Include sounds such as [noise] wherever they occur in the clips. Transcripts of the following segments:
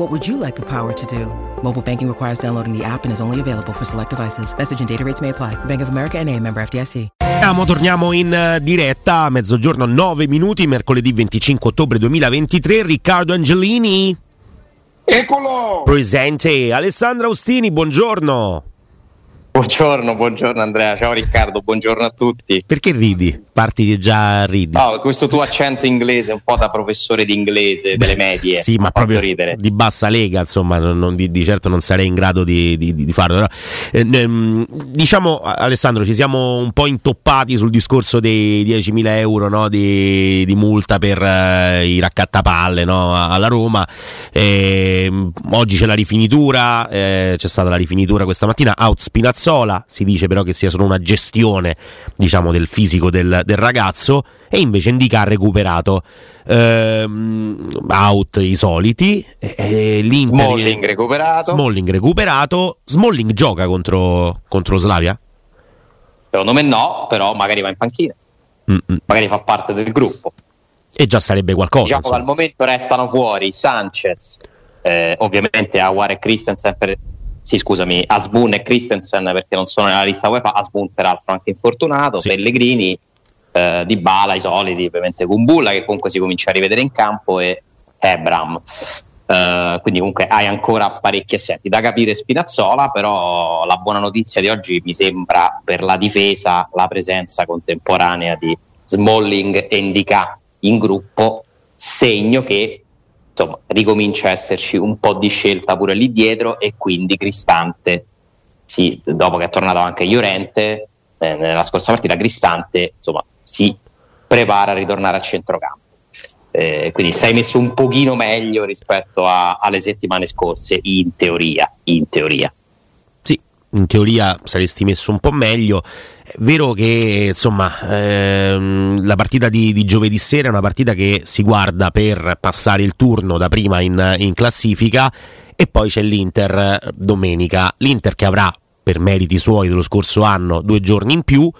What would you like the power to do? Mobile banking requires downloading the app and is only available for select devices. Message and data rates may apply. Bank of America and a member FDIC. Torniamo, torniamo in eh, diretta a mezzogiorno 9 minuti, mercoledì 25 ottobre 2023. Riccardo Angelini. Eccolo! Presente. Alessandra Austini, buongiorno. Buongiorno, buongiorno Andrea, ciao Riccardo, buongiorno a tutti. Perché ridi? Parti già ridi. No, questo tuo accento inglese, un po' da professore di inglese delle medie. Sì, ma proprio ridere. di bassa lega, insomma, non, di, di, certo non sarei in grado di, di, di farlo. Eh, diciamo, Alessandro, ci siamo un po' intoppati sul discorso dei 10.000 euro no, di, multa per eh, i raccattapalle no, alla Roma. Eh, oggi c'è la rifinitura, eh, c'è stata la rifinitura questa mattina, out Spinazzola Spinazzola, si dice però che sia solo una gestione diciamo, del fisico del, del ragazzo e invece Indica ha recuperato ehm, out i soliti eh, l'Inter, Smalling recuperato. Smalling recuperato. Smalling gioca contro, contro Slavia? secondo me no però magari va in panchina. Mm-mm. magari fa parte del gruppo. E già sarebbe qualcosa diciamo che al momento restano fuori Sanchez eh, ovviamente Awar e Christensen per sì, scusami, Asbun e Christensen perché non sono nella lista UEFA, Asbun peraltro anche infortunato, sì. Pellegrini, eh, Di Bala, i soliti, ovviamente Kumbulla che comunque si comincia a rivedere in campo e Ebram. Uh, quindi comunque hai ancora parecchi assenti da capire Spinazzola però la buona notizia di oggi mi sembra per la difesa la presenza contemporanea di Smalling e Indica in gruppo segno che insomma, ricomincia a esserci un po' di scelta pure lì dietro e quindi Cristante, sì, dopo che è tornato anche Llorente, eh, nella scorsa partita Cristante insomma, si prepara a ritornare al centrocampo. Eh, quindi stai messo un pochino meglio rispetto a, alle settimane scorse, in teoria, in teoria in teoria saresti messo un po' meglio. È vero che insomma ehm, la partita di, di, giovedì sera è una partita che si guarda per passare il turno da prima in, in classifica e poi c'è l'Inter domenica. L'Inter che avrà per meriti suoi dello scorso anno due giorni in più.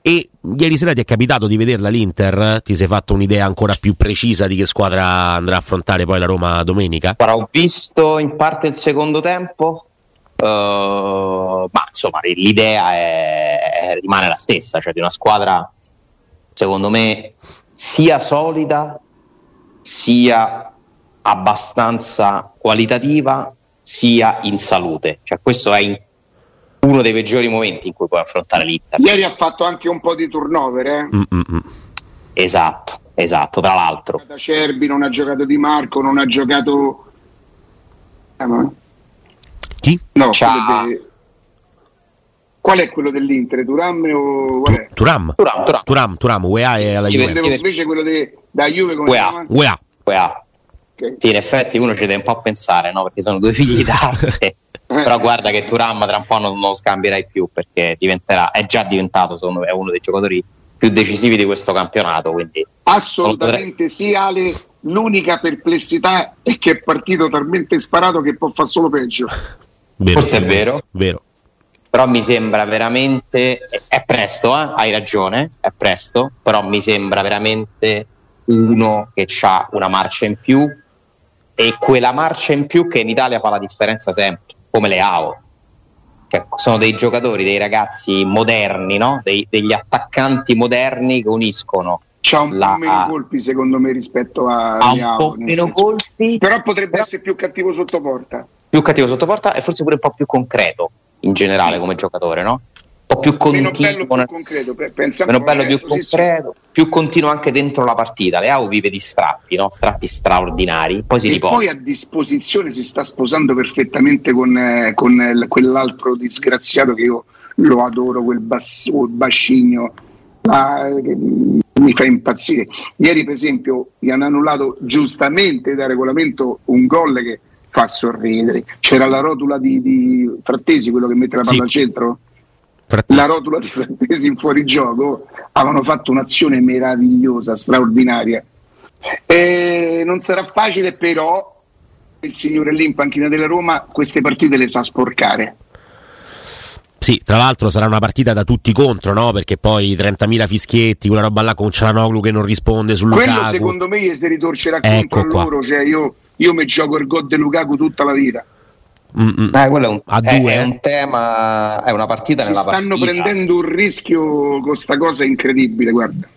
E ieri sera ti è capitato di vederla l'Inter? Ti sei fatto un'idea ancora più precisa di che squadra andrà a affrontare poi la Roma domenica? Guarda, ho visto in parte il secondo tempo, Uh, insomma l'idea è, è, rimane la stessa, cioè di una squadra secondo me sia solida sia abbastanza qualitativa sia in salute, cioè questo è in uno dei peggiori momenti in cui puoi affrontare l'Inter. Ieri ha fatto anche un po' di turnover, eh? Esatto, esatto, tra l'altro. Da Cerbi non ha giocato Di Marco, non ha giocato eh, chi? No, de... Qual è quello dell'Inter? Turam o qual è? Turam. Turam, Turam. Turam, Turam UEA è alla Juve. Invece quello de... da Juve come UEA. UEA. UEA. Okay. Sì, in effetti uno ci deve un po' pensare, no? Perché sono due figli [laughs] d'arte. Però guarda che Turam tra un po' non lo scambierai più perché diventerà, è già diventato, secondo me, è uno dei giocatori più decisivi di questo campionato. Quindi Assolutamente sì, Ale. L'unica perplessità è che è partito talmente sparato che può fare solo peggio. Vero, Forse è vero. vero. Però mi sembra veramente. È presto, eh? hai ragione, è presto. Però mi sembra veramente uno che ha una marcia in più. E quella marcia in più che in Italia fa la differenza sempre, come le AO. Cioè, sono dei giocatori, dei ragazzi moderni, no? Dei, degli attaccanti moderni che uniscono C'ha un la... po' meno colpi secondo me rispetto a ha un po' meno colpi però potrebbe però... essere più cattivo sotto porta più cattivo sotto porta e forse pure un po' più concreto in generale come giocatore, no? po' più continuo, meno bello, più concreto, meno bello, più concreto, più continuo anche dentro la partita. Leao vive di strappi, no? strappi straordinari, poi si e riposa. Poi a disposizione si sta sposando perfettamente con, eh, con eh, quell'altro disgraziato che io lo adoro, quel basso, bascigno. La, mi fa impazzire. Ieri, per esempio, gli hanno annullato giustamente da regolamento un gol che fa sorridere. C'era la rotula di, di Frattesi, quello che mette la palla sì. al centro. Frattesi. La rotula di Frattesi in fuorigioco avevano fatto un'azione meravigliosa, straordinaria. E non sarà facile, però il signore lì in panchina della Roma queste partite le sa sporcare. Sì, tra l'altro sarà una partita da tutti contro, no? Perché poi 30.000 fischietti, quella roba là con Cialanoglu che non risponde sul Quello Lukaku. secondo me si ritorcerà ecco contro qua. loro, cioè io, io mi gioco il gol di Lukaku tutta la vita. Eh, quello è un, a è, due, è un tema, è una partita si nella stanno partita. prendendo un rischio con questa cosa incredibile, guarda.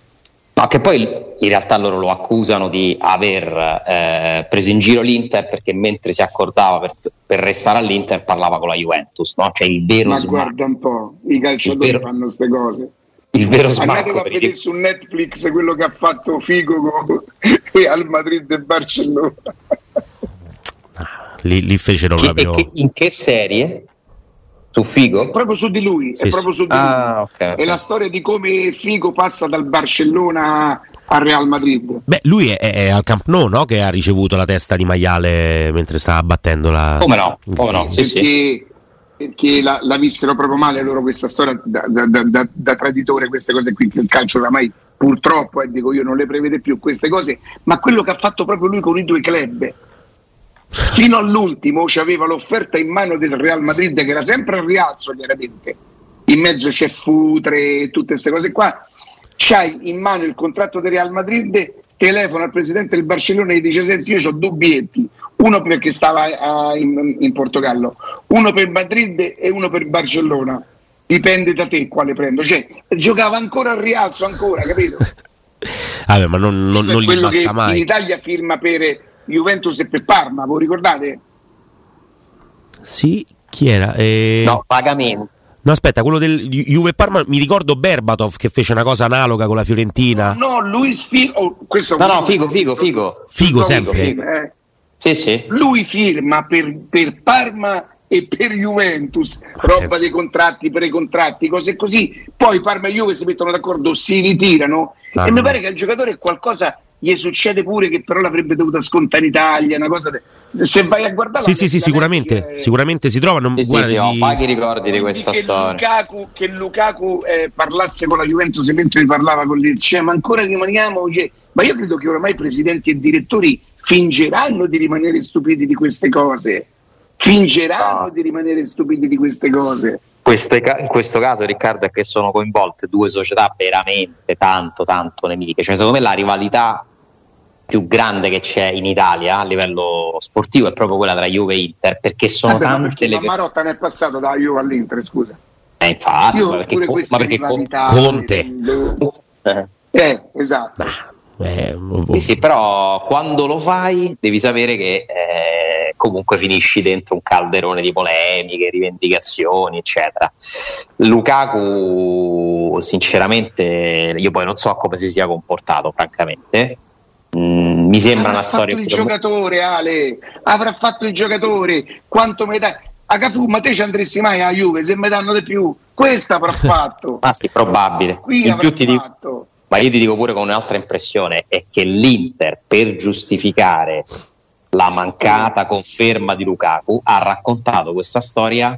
No, che poi in realtà loro lo accusano di aver eh, preso in giro l'Inter perché mentre si accordava per, per, restare all'Inter parlava con la Juventus, no? Cioè il vero Ma smart. guarda un po', i calciatori vero, fanno queste cose. Il vero Andatelo a vedere su Netflix quello che ha fatto Figo con Real [laughs] Madrid e Barcellona. Ah, lì, lì fecero che, proprio... Che, in che serie? Su Figo? È proprio su di lui, sì, è proprio su di ah, lui. Okay, okay. È la storia di come Figo passa dal Barcellona al Real Madrid. Beh, lui è, è, al Camp Nou, no? Che ha ricevuto la testa di maiale mentre stava battendo la. Come no? Come no? Sì, perché, sì. perché la, la, vissero proprio male loro questa storia da, da, da, da, traditore, queste cose qui, che il calcio oramai purtroppo, eh, dico io, non le prevede più queste cose, ma quello che ha fatto proprio lui con i due club fino all'ultimo aveva l'offerta in mano del Real Madrid che era sempre al rialzo chiaramente. In mezzo c'è Futre e tutte queste cose qua. C'hai in mano il contratto del Real Madrid telefona al presidente del Barcellona e gli dice senti io ho due biglietti. Uno perché stava a, in, in, Portogallo uno per Madrid e uno per Barcellona. Dipende da te quale prendo. Cioè giocava ancora al rialzo ancora capito? [laughs] Vabbè, ma non, non, non gli basta mai in Italia firma per Juventus e per Parma, voi ricordate? Sì, chi era? Eh... No, pagamento. No, aspetta, quello del Juve Parma, mi ricordo Berbatov che fece una cosa analoga con la Fiorentina. No, no Luis Figo. Oh, questo no, no, Figo, Figo, Figo. Figo sempre. Figo, eh. Sì, sì. Lui firma per, per Parma e per Juventus, roba dei contratti, per i contratti, cose così. Poi Parma e Juve si mettono d'accordo, si ritirano ah, e no. mi pare che al giocatore qualcosa gli succede pure che però l'avrebbe dovuta scontare in Italia, una cosa de... se vai a guardare Sì, sì, sì, sicuramente, è... sicuramente si trovano sì, guarda, sì, sì, di... vaghi ricordi di questa che storia. Lukaku, che Lukaku eh, parlasse con la Juventus mentre parlava con l'Inter, cioè, ma ancora rimaniamo cioè... ma io credo che ormai presidenti e direttori fingeranno di rimanere stupidi di queste cose. Fingeranno no. di rimanere stupidi di queste cose. Queste, in questo caso, Riccardo, è che sono coinvolte due società veramente tanto, tanto nemiche. Cioè, secondo me la rivalità più grande che c'è in Italia a livello sportivo è proprio quella tra Juve e Inter perché sono Vabbè, tante perché le persone... Marotta ne è passato da Juve all'Inter scusa eh, infatti Io ma perché, co- ma perché Conte eh. eh esatto eh, sì, sì, però quando lo fai devi sapere che eh, comunque finisci dentro un calderone di polemiche, rivendicazioni, eccetera. Lukaku, sinceramente, io poi non so come si sia comportato, francamente. Mm, mi sembra avrà una storia. il giocatore, Ale, avrà fatto il giocatore. Quanto mi dai? A Cafu, ma te ci andresti mai a Juve se mi danno di più? Questo avrà [laughs] fatto. ah, sì, probabile. Qui in più ti dico, ma io ti dico pure con un'altra impressione: è che l'Inter, per giustificare la mancata conferma di Lukaku, ha raccontato questa storia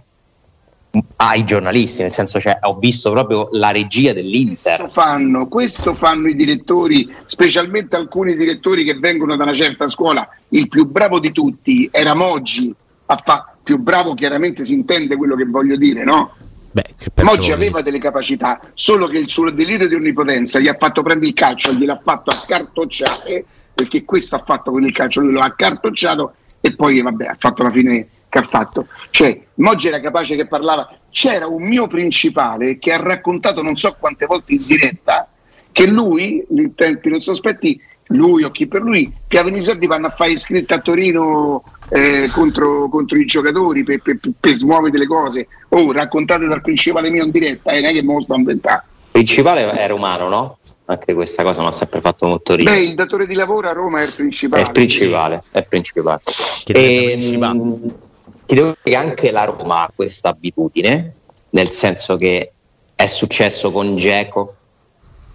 ai giornalisti, nel senso cioè ho visto proprio la regia dell'Inter. Questo fanno, questo fanno i direttori, specialmente alcuni direttori che vengono da una certa scuola. Il più bravo di tutti era Moggi, fa, più bravo chiaramente si intende quello che voglio dire, no? Beh, Moggi aveva delle capacità, solo che il suo delirio di onnipotenza gli ha fatto prendere il calcio, gliel'ha fatto accartocciare, perché questo ha fatto con il calcio, lui lo ha accartocciato e poi vabbè, ha fatto la fine che ha fatto. Cioè, Moggi era capace che parlava. C'era un mio principale che ha raccontato non so quante volte in diretta che lui, in tempi non sospetti, lui o chi per lui, che a i soldi vanno a fare iscritti a Torino eh, contro, contro, i giocatori per, per, per, smuovere delle cose. Oh, raccontate dal principale mio in diretta, eh, non è che me lo sto inventando. Il principale è romano, no? Anche questa cosa mi ha sempre fatto molto ridere. Beh, il datore di lavoro a Roma è il principale. È il principale, sì. è il principale. E, principale. Ti devo dire che anche la Roma ha questa abitudine, nel senso che è successo con Geco,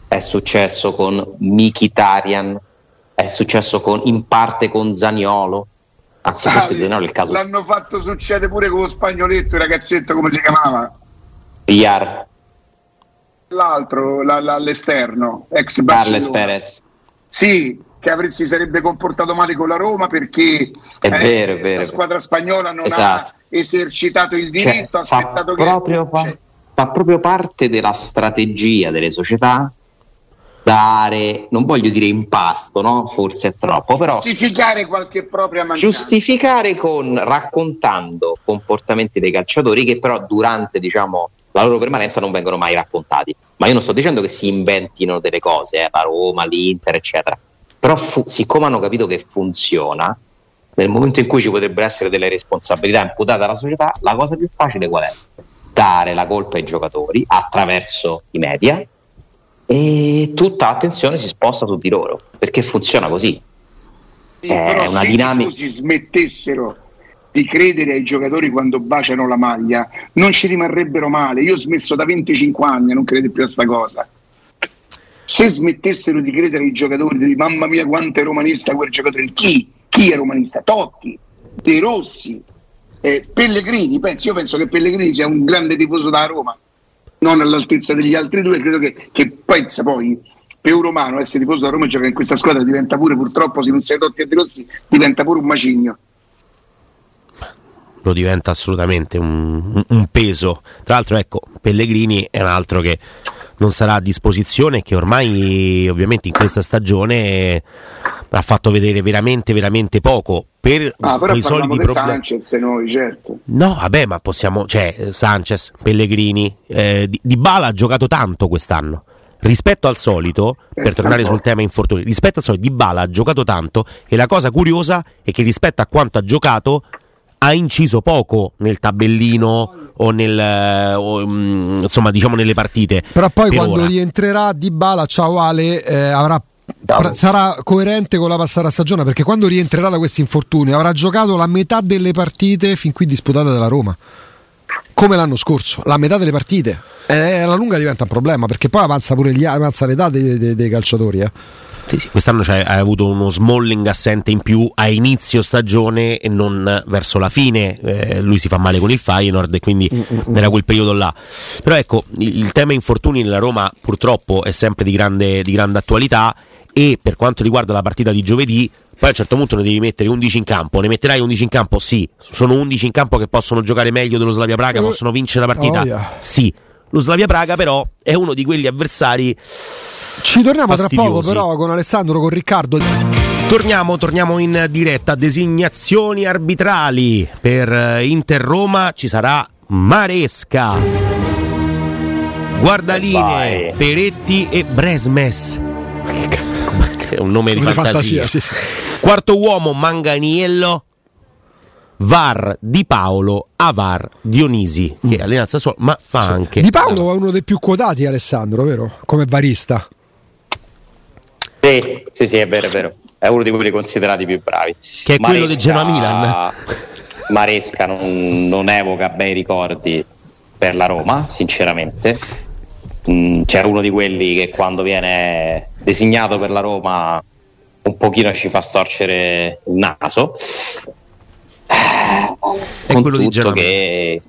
è successo con Mikitarian, è successo con, in parte con Zaniolo. Anzi, forse ah, Zaniolo è il caso. L'hanno fatto succedere pure con lo spagnoletto, il ragazzetto, come si chiamava? Villar. L'altro, la, la, all'esterno, ex Carles Perez. Sì, che si sarebbe comportato male con la Roma perché è eh, vero, è vero, la squadra spagnola non esatto. ha esercitato il cioè, diritto, cioè, ha aspettato fa che... Proprio, fa, fa proprio parte della strategia delle società dare, non voglio dire impasto, no? forse è troppo, però giustificare qualche propria mancanza. Giustificare con raccontando comportamenti dei calciatori che però durante, diciamo, la loro permanenza non vengono mai raccontati. Ma io non sto dicendo che si inventino delle cose, eh, la Roma, l'Inter, eccetera. Però fu- siccome hanno capito che funziona, nel momento in cui ci potrebbero essere delle responsabilità imputate alla società, la cosa più facile qual è? Dare la colpa ai giocatori attraverso i media e tutta l'attenzione si sposta su di loro perché funziona così. Sì, è una dinamica. Se si smettessero di credere ai giocatori quando baciano la maglia, non ci rimarrebbero male. Io ho smesso da 25 anni, non credo più a sta cosa. Se smettessero di credere ai giocatori, di mamma mia quanto è romanista quel giocatore, chi? Chi è romanista? Totti, De Rossi, eh, Pellegrini. Penso, io penso che Pellegrini sia un grande tifoso da Roma non all'altezza degli altri due, credo che, che pensa poi per un romano essere tifoso da Roma e giocare in questa squadra diventa pure purtroppo se non sei Totti e De Rossi diventa pure un macigno lo diventa assolutamente un, un, peso tra l'altro ecco Pellegrini è un altro che non sarà a disposizione che ormai ovviamente in questa stagione ha fatto vedere veramente veramente poco per ah, però i soliti problemi. Sanchez noi, certo. No, vabbè, ma possiamo, cioè Sanchez, Pellegrini, eh, di, di Bala ha giocato tanto quest'anno. Rispetto al solito, per esatto. tornare sul tema infortuni, rispetto al solito Di Bala ha giocato tanto e la cosa curiosa è che rispetto a quanto ha giocato ha inciso poco nel tabellino o nel o, mm, insomma diciamo nelle partite. Però poi quando ora. rientrerà Di Bala, ciao Ale, eh, avrà sarà coerente con la passata stagione perché quando rientrerà da questi infortuni avrà giocato la metà delle partite fin qui disputate dalla Roma come l'anno scorso la metà delle partite e alla lunga diventa un problema perché poi avanza pure gli, avanza l'età dei, dei, dei calciatori eh. Sì, sì, quest'anno hai avuto uno Smalling assente in più a inizio stagione e non verso la fine. Eh, lui si fa male con il Feyenoord e quindi Mm-mm. era quel periodo là. Però ecco, il, il, tema infortuni nella Roma purtroppo è sempre di grande, di grande attualità e per quanto riguarda la partita di giovedì poi a un certo punto ne devi mettere 11 in campo, ne metterai 11 in campo? Sì, sono 11 in campo che possono giocare meglio dello Slavia Praga, uh, possono vincere la partita? Oh, yeah. Sì, lo Slavia Praga però è uno di quegli avversari Ci torniamo fastidiosi. tra poco però con Alessandro, con Riccardo. Torniamo, torniamo in diretta, designazioni arbitrali per eh, Inter Roma, ci sarà Maresca. Guardaline, Peretti e Bresmes è un nome di fantasia. fantasia sì, sì. Quarto uomo Manganiello. VAR Di Paolo, Avar Dionisi, che è allenanza sua, ma fa sì. anche. Di Paolo è uno dei più quotati, Alessandro, vero? Come barista. Sì, sì, sì, è vero, è vero. È uno di quelli considerati più bravi. Che è Maresca, quello del Genoa Milan. [laughs] Maresca non, non evoca bei ricordi per la Roma, sinceramente. Mm, c'è uno di quelli che quando viene designato per la Roma un pochino ci fa storcere il naso. È con quello tutto che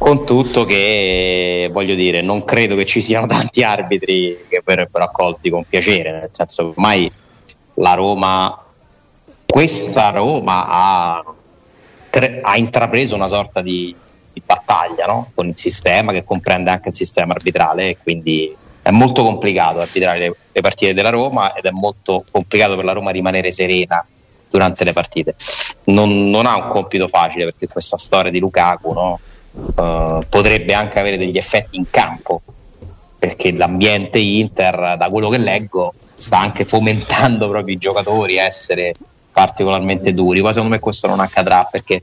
con tutto che voglio dire, non credo che ci siano tanti arbitri che verrebbero accolti con piacere, nel senso che ormai la Roma, questa Roma ha, ha intrapreso una sorta di, di battaglia no? con il sistema che comprende anche il sistema arbitrale quindi è molto complicato arbitrare le, le, partite della Roma ed è molto complicato per la Roma rimanere serena durante le partite. Non, non ha un compito facile perché questa storia di Lukaku no? uh, potrebbe anche avere degli effetti in campo perché l'ambiente Inter, da quello che leggo, sta anche fomentando proprio i giocatori a essere particolarmente duri. Poi secondo me questo non accadrà perché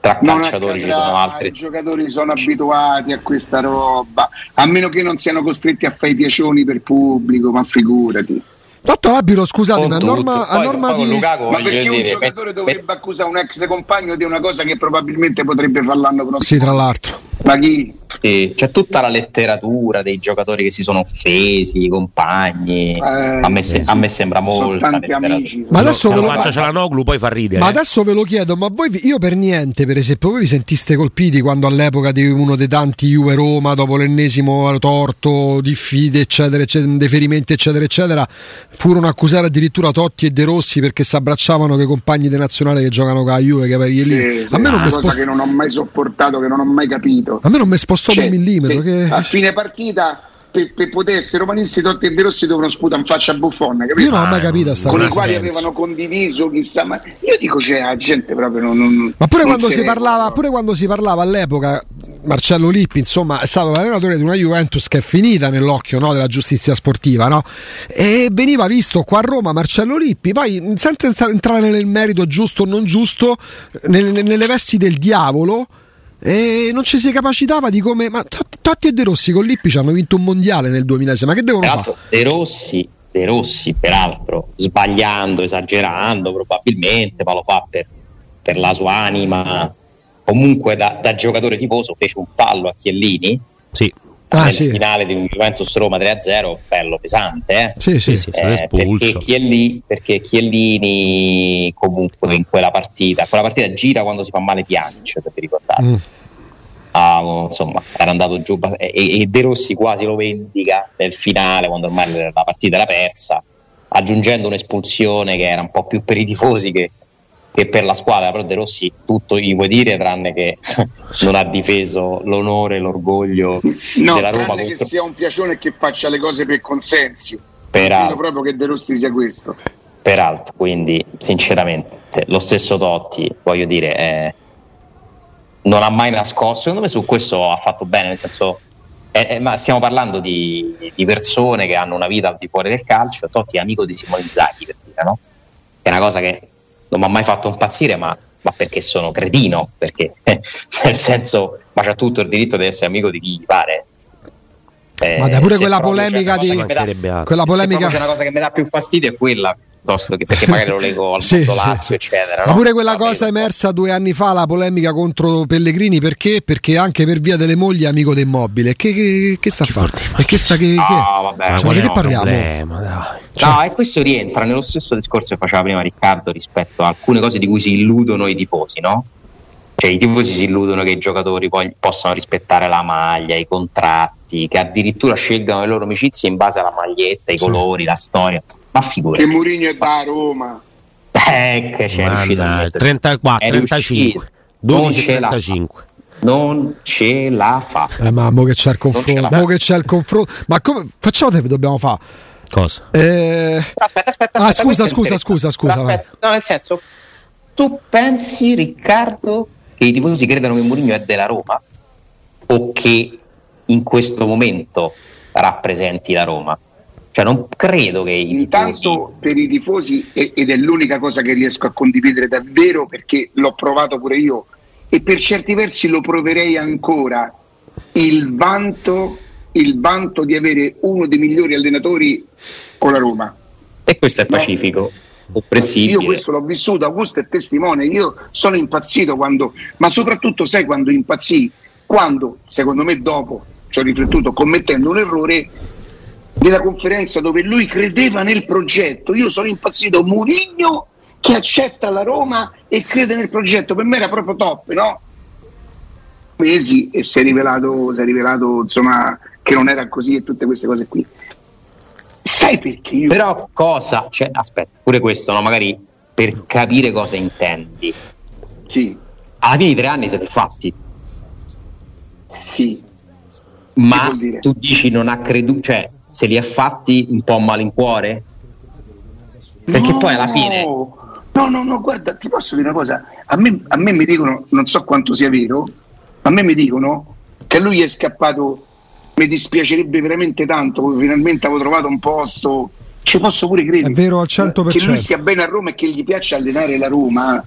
tra Non calciatori ci sono altri. I giocatori sono abituati a questa roba, a meno che non siano costretti a fare i piacioni per pubblico, ma figurati. Tanto Labiro, scusate, Con ma a tutto. norma, a norma poi di... Lukaku, Ma perché un dire, giocatore met- dovrebbe accusare un ex compagno di una cosa che probabilmente potrebbe fare l'anno prossimo? Sì, tra l'altro. Ma chi? Sì, c'è tutta la letteratura dei giocatori che si sono offesi, i compagni. Eh, a, me se- a me sembra amici. Ma adesso ve Lo faccia Cialanoglu, poi fa ridere. ma adesso ve lo chiedo, ma voi, vi- io per niente, per esempio, voi vi sentiste colpiti quando all'epoca di uno dei tanti Juve-Roma, dopo l'ennesimo torto, diffide, eccetera, eccetera, deferimenti, eccetera, eccetera, furono accusare addirittura Totti e De Rossi perché si abbracciavano con i compagni di nazionale che giocano con la Juve, che per Sì, lì. sì, a me non una cosa spost- che non ho mai sopportato, che non ho mai capito. A me non mi spostò Cioè, un millimetro. che- A fine partita, per, per poter essere romanisti, Totti e De Rossi devono sputare in faccia a Buffon, capito? Io non ho mai capito sta con i quali senso. avevano condiviso chissà ma io dico c'è la gente proprio non, non- Ma pure non quando, si parlava, regola. pure quando si parlava all'epoca, Marcello Lippi, insomma, è stato l'allenatore di una Juventus che è finita nell'occhio no, della giustizia sportiva, no? E veniva visto qua a Roma Marcello Lippi, poi senza entra- entrare nel merito giusto o non giusto, nelle, nelle vesti del diavolo. E non ci si capacitava di come. Ma Totti e De Rossi con Lippi ci hanno vinto un mondiale nel 2006. Ma che devono fare? De Rossi, De Rossi, peraltro, sbagliando, esagerando probabilmente, ma lo fa per, per la sua anima. Comunque, da, da giocatore tifoso, fece un fallo a Chiellini Sì, Ah, nel sì. finale di un Juventus Roma 3-0, bello pesante, eh? Sì, sì. sì, Eh, perché, Chiellini, perché Chiellini comunque in quella partita, quella partita gira quando si fa male piange, se vi ricordate. Mm. Ah, insomma, era andato giù e, e De Rossi quasi lo vendica nel finale quando ormai la partita era persa, aggiungendo un'espulsione che era un po' più per i tifosi che, che per la squadra, però De Rossi tutto gli vuoi dire tranne che non ha difeso l'onore e l'orgoglio no, della Roma tranne che contro sia un piacere e che faccia le cose per consensi. Peraltro. credo proprio che De Rossi sia questo. Peraltro, quindi sinceramente lo stesso Totti, voglio dire, eh, non ha mai nascosto, secondo me su questo ha fatto bene, nel senso, eh, eh, ma stiamo parlando di, di persone che hanno una vita al di fuori del calcio, Totti è amico di Simone Inzaghi, per dire, no? È una cosa che non mi ha mai fatto impazzire, ma, ma perché sono cretino, perché [laughs] nel senso, ma c'ha tutto il diritto di essere amico di chi gli pare. Eh, Ma pure quella polemica di- dà-. Quella polemica. c'è una cosa che mi dà più fastidio è quella piuttosto che perché magari lo leggo al [laughs] Sì, sì, Lazio sì. eccetera Ma no? pure quella Vabbè, cosa emersa due anni fa, la polemica contro Pellegrini, perché? Perché anche per via delle mogli è amico dell'immobile. Che, che, che sta a fare? E che sta che, che- no vabbè Ma Cioè, qual di che parliamo? problema, dai. no e questo rientra nello stesso discorso che faceva prima Riccardo rispetto a alcune cose di cui si illudono i tifosi no? cioè i tifosi si illudono che i giocatori poi possano rispettare la maglia i contratti che addirittura scelgano le loro amicizie in base alla maglietta i colori la storia ma che figurati Mourinho è da Roma eh, che c'è riuscito a Mannaggia, mettere. 34, È 35, riuscito. 12 Non ce la fa. 35. non ce la fa Eh, ma mo che c'è il ce confronto, mo che c'è il confronto. Ma come facciamo te che dobbiamo fare? Cosa? Eh, Aspetta, aspetta, Ah, aspetta, scusa, è scusa, scusa, interessante. scusa, Aspetta, no, nel senso, tu pensi, Riccardo, che i tifosi credano che Mourinho è della Roma o che in questo momento rappresenti la Roma? Cioè, non credo che i tifosi... intanto per i tifosi ed è l'unica cosa che riesco a condividere davvero perché l'ho provato pure io e per certi versi lo proverei ancora il vanto il vanto di avere uno dei migliori allenatori con la Roma E questo è No. pacifico, comprensibile. Io questo l'ho vissuto, Augusto è testimone, io sono impazzito quando, ma soprattutto sai quando impazzì? Quando, secondo me dopo, ci ho riflettuto commettendo un errore nella conferenza dove lui credeva nel progetto, io sono impazzito, Murigno che accetta la Roma e crede nel progetto, per me era proprio top, no? Mesi e si è rivelato, si è rivelato insomma che non era così e tutte queste cose qui. Sai perché io Però cosa... Cioè, aspetta, pure questo, no? magari per capire cosa intendi. sì, Alla fine di tre anni siete fatti, sì, ma tu dici non ha creduto, cioè se li ha fatti un po' a malincuore? Perché No, poi alla fine... No, no, no, guarda, ti posso dire una cosa. A me, a me mi dicono, non so quanto sia vero, ma a me mi dicono che a lui è scappato, mi dispiacerebbe veramente tanto, finalmente avevo trovato un posto ci posso pure credere. È vero al 100%. Che lui stia bene a Roma e che gli piaccia allenare la Roma.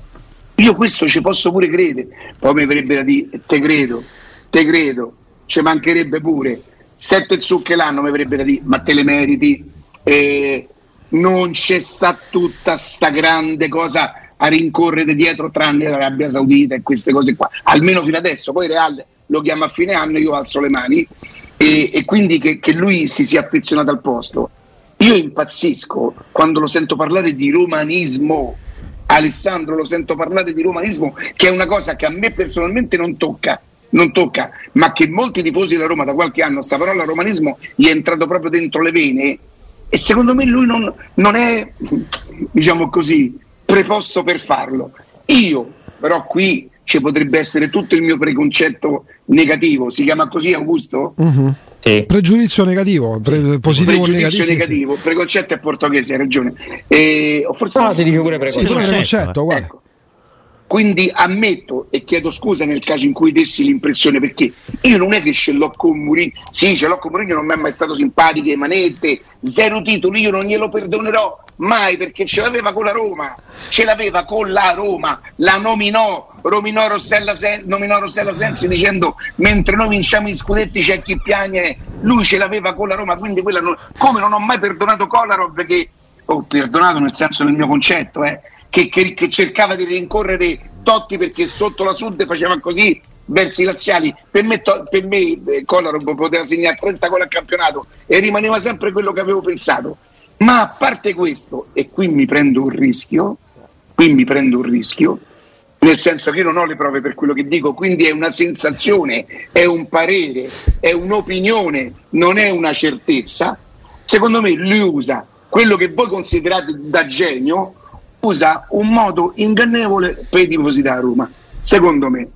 Io questo ci posso pure credere. Poi mi verrebbe da dire, te credo, te credo, ci mancherebbe pure. Sette zucche l'anno mi verrebbe da dire, ma te le meriti. Eh, non c'è sta tutta sta grande cosa a rincorrere dietro tranne l'Arabia Saudita e queste cose qua. Almeno fino adesso, poi Real lo chiama a fine anno, io alzo le mani e, e quindi che, che lui si sia affezionato al posto. Io impazzisco quando lo sento parlare di romanismo. Alessandro lo sento parlare di romanismo, che è una cosa che a me personalmente non tocca, non tocca, ma che molti tifosi della Roma da qualche anno sta parola romanismo gli è entrato proprio dentro le vene e secondo me lui non, non è, diciamo così, preposto per farlo. Io però qui ci potrebbe essere tutto il mio preconcetto negativo, si chiama così Augusto? Uh-huh. Sì. Pregiudizio negativo, pre- positivo pregiudizio negativo, sì. preconcetto è portoghese, hai ragione. E, o forse no, si dice pure preconcetto. Sì, preconcetto, ecco. Quindi ammetto e chiedo scusa nel caso in cui dessi l'impressione perché io non è che ce l'ho con Mourinho, sì ce l'ho con Mourinho, non mi è mai stato simpatico, manette, zero titoli, io non glielo perdonerò mai perché ce l'aveva con la Roma, ce l'aveva con la Roma, la nominò, nominò Rossella, Sen- nominò Rossella Sensi dicendo mentre noi vinciamo i scudetti c'è chi piagne, lui ce l'aveva con la Roma, quindi quella non... come non ho mai perdonato Kolarov che ho perdonato nel senso del mio concetto, eh, che, che, che, cercava di rincorrere Totti perché sotto la Sud faceva così verso i laziali. Per me, to, per me eh, Kolarov poteva segnare 30 gol al campionato e rimaneva sempre quello che avevo pensato. Ma a parte questo, e qui mi prendo un rischio, qui mi prendo un rischio, nel senso che io non ho le prove per quello che dico, quindi è una sensazione, è un parere, è un'opinione, non è una certezza. Secondo me lui usa quello che voi considerate da genio usa un modo ingannevole per i tifosi da Roma, secondo me.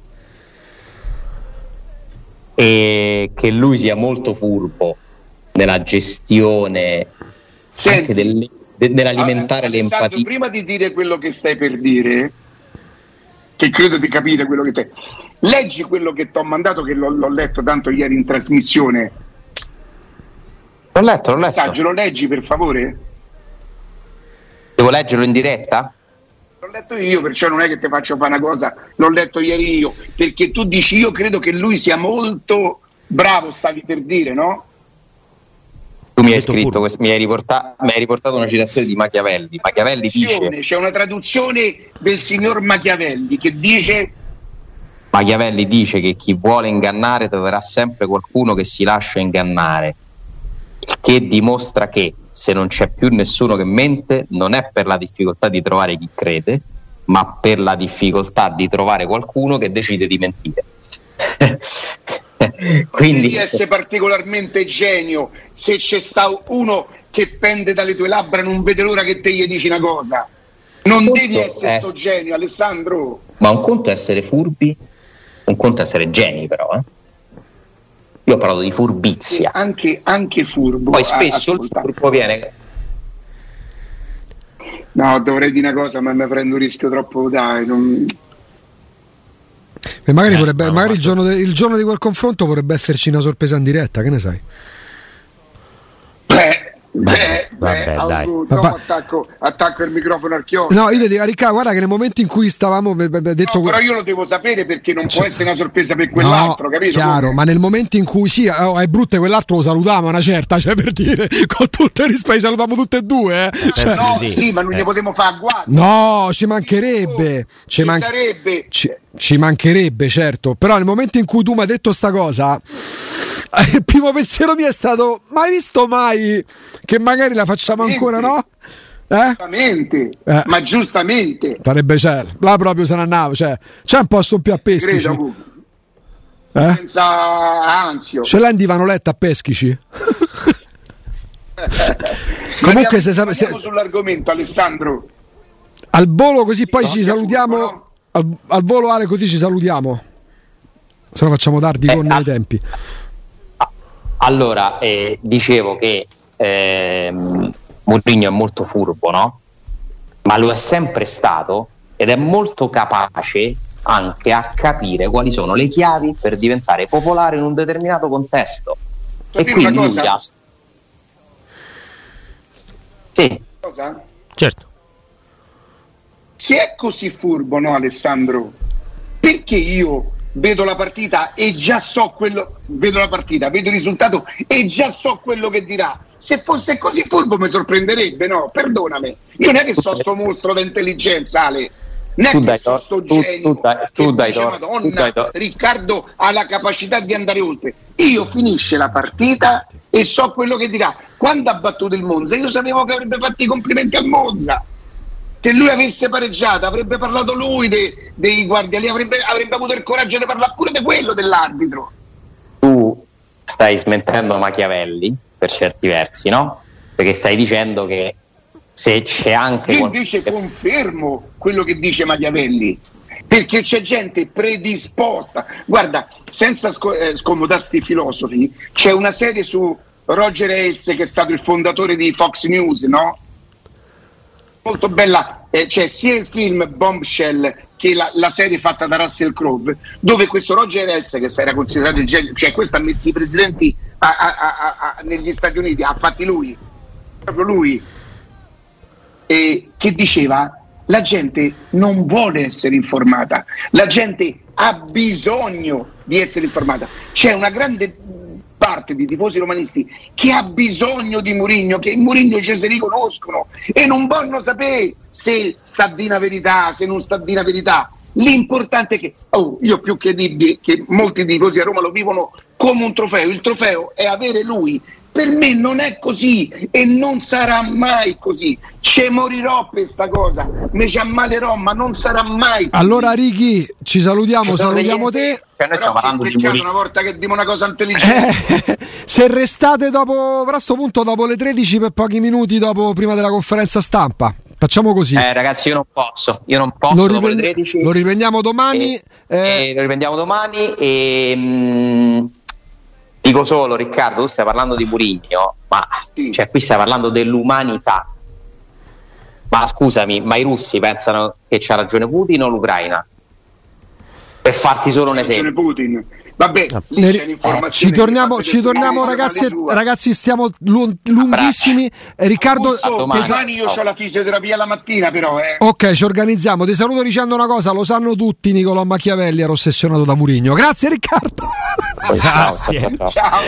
E che lui sia molto furbo nella gestione Senti, del, de, nell'alimentare l'empatia. Prima di dire quello che stai per dire, che credo di capire quello che te. Leggi quello che ti ho mandato, che l'ho, l'ho letto tanto ieri in trasmissione. L'ho letto, l'ho letto. Messaggio, lo leggi per favore? Devo leggerlo in diretta? L'ho letto io, perciò non è che ti faccio fare una cosa, l'ho letto ieri io, perché tu dici io credo che lui sia molto bravo, stavi per dire, no? Tu mi hai scritto, questo, mi, hai riportato, mi hai riportato una citazione di Machiavelli. Machiavelli dice... C'è una traduzione del signor Machiavelli che dice... Machiavelli dice che chi vuole ingannare troverà sempre qualcuno che si lascia ingannare, il che dimostra che se non c'è più nessuno che mente, non è per la difficoltà di trovare chi crede, ma per la difficoltà di trovare qualcuno che decide di mentire. [laughs] Quindi di essere particolarmente genio, se c'è sta uno che pende dalle tue labbra non vede l'ora che te gli dici una cosa. Non devi essere sto genio, Alessandro. Ma un conto è essere furbi, un conto è essere geni però, eh? Io ho parlato di furbizia. Anche, anche furbo. Poi spesso il furbo viene. No, dovrei dire una cosa, ma mi prendo un rischio troppo. Dai, non... E magari, eh, potrebbe, magari il, giorno de, il, giorno di quel confronto potrebbe esserci una sorpresa in diretta, che ne sai? Beh, Beh, vabbè, beh, dai. No, attacco, attacco, il microfono al chiodo. No, io ti dico, Riccardo, guarda che nel momento in cui stavamo detto no, però io lo devo sapere perché non cioè, può essere una sorpresa per quell'altro, no, capito? Chiaro, come? ma nel momento in cui sì, oh, è brutto quell'altro lo salutiamo una certa, cioè per dire, [laughs] con tutto il rispetto, salutiamo tutte e due, eh. Cioè, no, sì, sì, ma non eh. ne potremo fare guarda. No, ci mancherebbe. Ci, ci man- sarebbe. Ci, ci mancherebbe, certo. Però nel momento in cui tu mi hai detto sta cosa [laughs] il primo pensiero mio è stato: mai visto mai che magari la facciamo ancora, no? Eh? Giustamente, eh. ma giustamente sarebbe cioè, là proprio se ne andava, cioè, c'è un posto più a peschici. Credo, eh? Senza ansio. Ce l'hai di Vanoletta a peschici? [laughs] Comunque se sapete se... sull'argomento Alessandro. Al volo così poi no, ci salutiamo. no? al, al, volo Ale così ci salutiamo. Se no facciamo tardi eh, con al... i tempi. Allora, eh, dicevo che ehm, Mourinho è molto furbo, no? Ma lo è sempre stato ed è molto capace anche a capire quali sono le chiavi per diventare popolare in un determinato contesto. E quindi lui ha... Sì. Cosa? Certo. Se è così furbo, no Alessandro? Perché io vedo la partita e già so quello, vedo la partita, vedo il risultato e già so quello che dirà. Se fosse così furbo mi sorprenderebbe, no? Perdonami. Io non è che so sto mostro d'intelligenza, Ale. Non è Tu che dai so sto tu- genio tu dai- tu dai dice, Madonna, tu dai Riccardo ha la capacità di andare oltre. Io finisce la partita e so quello che dirà. Quando ha battuto il Monza, io sapevo che avrebbe fatto i complimenti al Monza. Se lui avesse pareggiato, avrebbe parlato lui dei, dei guardia lì, avrebbe, avrebbe avuto il coraggio di parlare pure di quello dell'arbitro. Stai smentendo Machiavelli per certi versi, no? Perché stai dicendo che se c'è anche Io invece confermo quello che dice Machiavelli, perché c'è gente predisposta. Guarda, senza eh, scomodarsi i filosofi, c'è una serie su Roger Ailes che è stato il fondatore di Fox News, no? Molto bella, eh, c'è sia il film Bombshell che la, la serie fatta da Russell Crowe, dove questo Roger Ailes, che era considerato il genio, cioè questo ha messo i presidenti a- a- a- negli Stati Uniti, ha fatti lui, proprio lui, eh, che diceva la gente non vuole essere informata, la gente ha bisogno di essere informata. C'è una grande parte di tifosi romanisti che ha bisogno di Murigno, che in Murigno ci si riconoscono e non vogliono sapere se sta di una verità, se non sta di una verità. L'importante è che, oh, io più che dirvi che molti tifosi a Roma lo vivono come un trofeo, il trofeo è avere lui. Per me non è così e non sarà mai così. Ci morirò per questa cosa, mi ci ammalerò, ma non sarà mai così. Allora, Ricky, ci salutiamo, Ci salutiamo te. Cioè, noi stiamo Però parlando di una volta che diamo una cosa intelligente. Eh, [laughs] se restate dopo, a sto punto dopo le 13 per pochi minuti dopo prima della conferenza stampa. Facciamo così. Eh, ragazzi, io non posso. Io non posso lo, dopo le riprendi- 13. lo riprendiamo domani. E- eh, e lo riprendiamo domani. E mm, dico solo, Riccardo, tu stai parlando di Murigno, ma cioè, qui stai parlando dell'umanità. Ma scusami, ma i russi pensano che c'ha ragione Putin o l'Ucraina? Per farti solo un esempio. Putin. Vabbè, c'è l'informazione ci torniamo, ci torniamo ragazzi, ragazzi, stiamo lu- lunghissimi. Riccardo, Augusto, domani. sa- io ho la fisioterapia la mattina, però. Eh. ok, ci organizziamo. Ti saluto dicendo una cosa: lo sanno tutti. Nicolò Machiavelli era ossessionato da Murigno. Grazie, Riccardo. Grazie. Ciao.